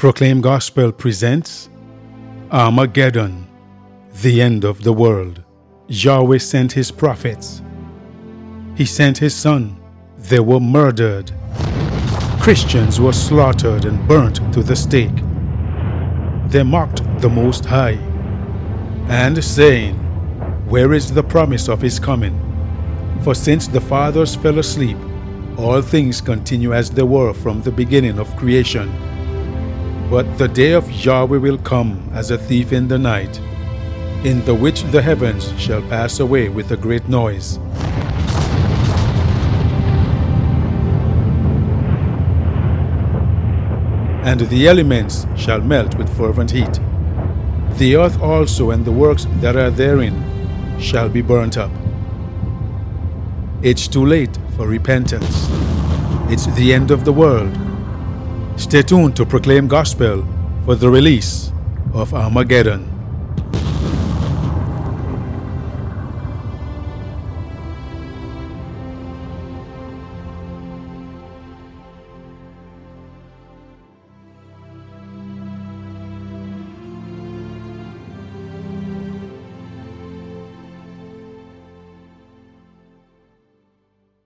Proclaim Gospel presents Armageddon, the end of the world. Yahweh sent his prophets. He sent his son. They were murdered. Christians were slaughtered and burnt to the stake. They mocked the Most High, and saying, Where is the promise of his coming? For since the fathers fell asleep, all things continue as they were from the beginning of creation. But the day of Yahweh will come as a thief in the night, in the which the heavens shall pass away with a great noise. And the elements shall melt with fervent heat. The earth also and the works that are therein shall be burnt up. It's too late for repentance. It's the end of the world. Stay tuned to proclaim gospel for the release of Armageddon.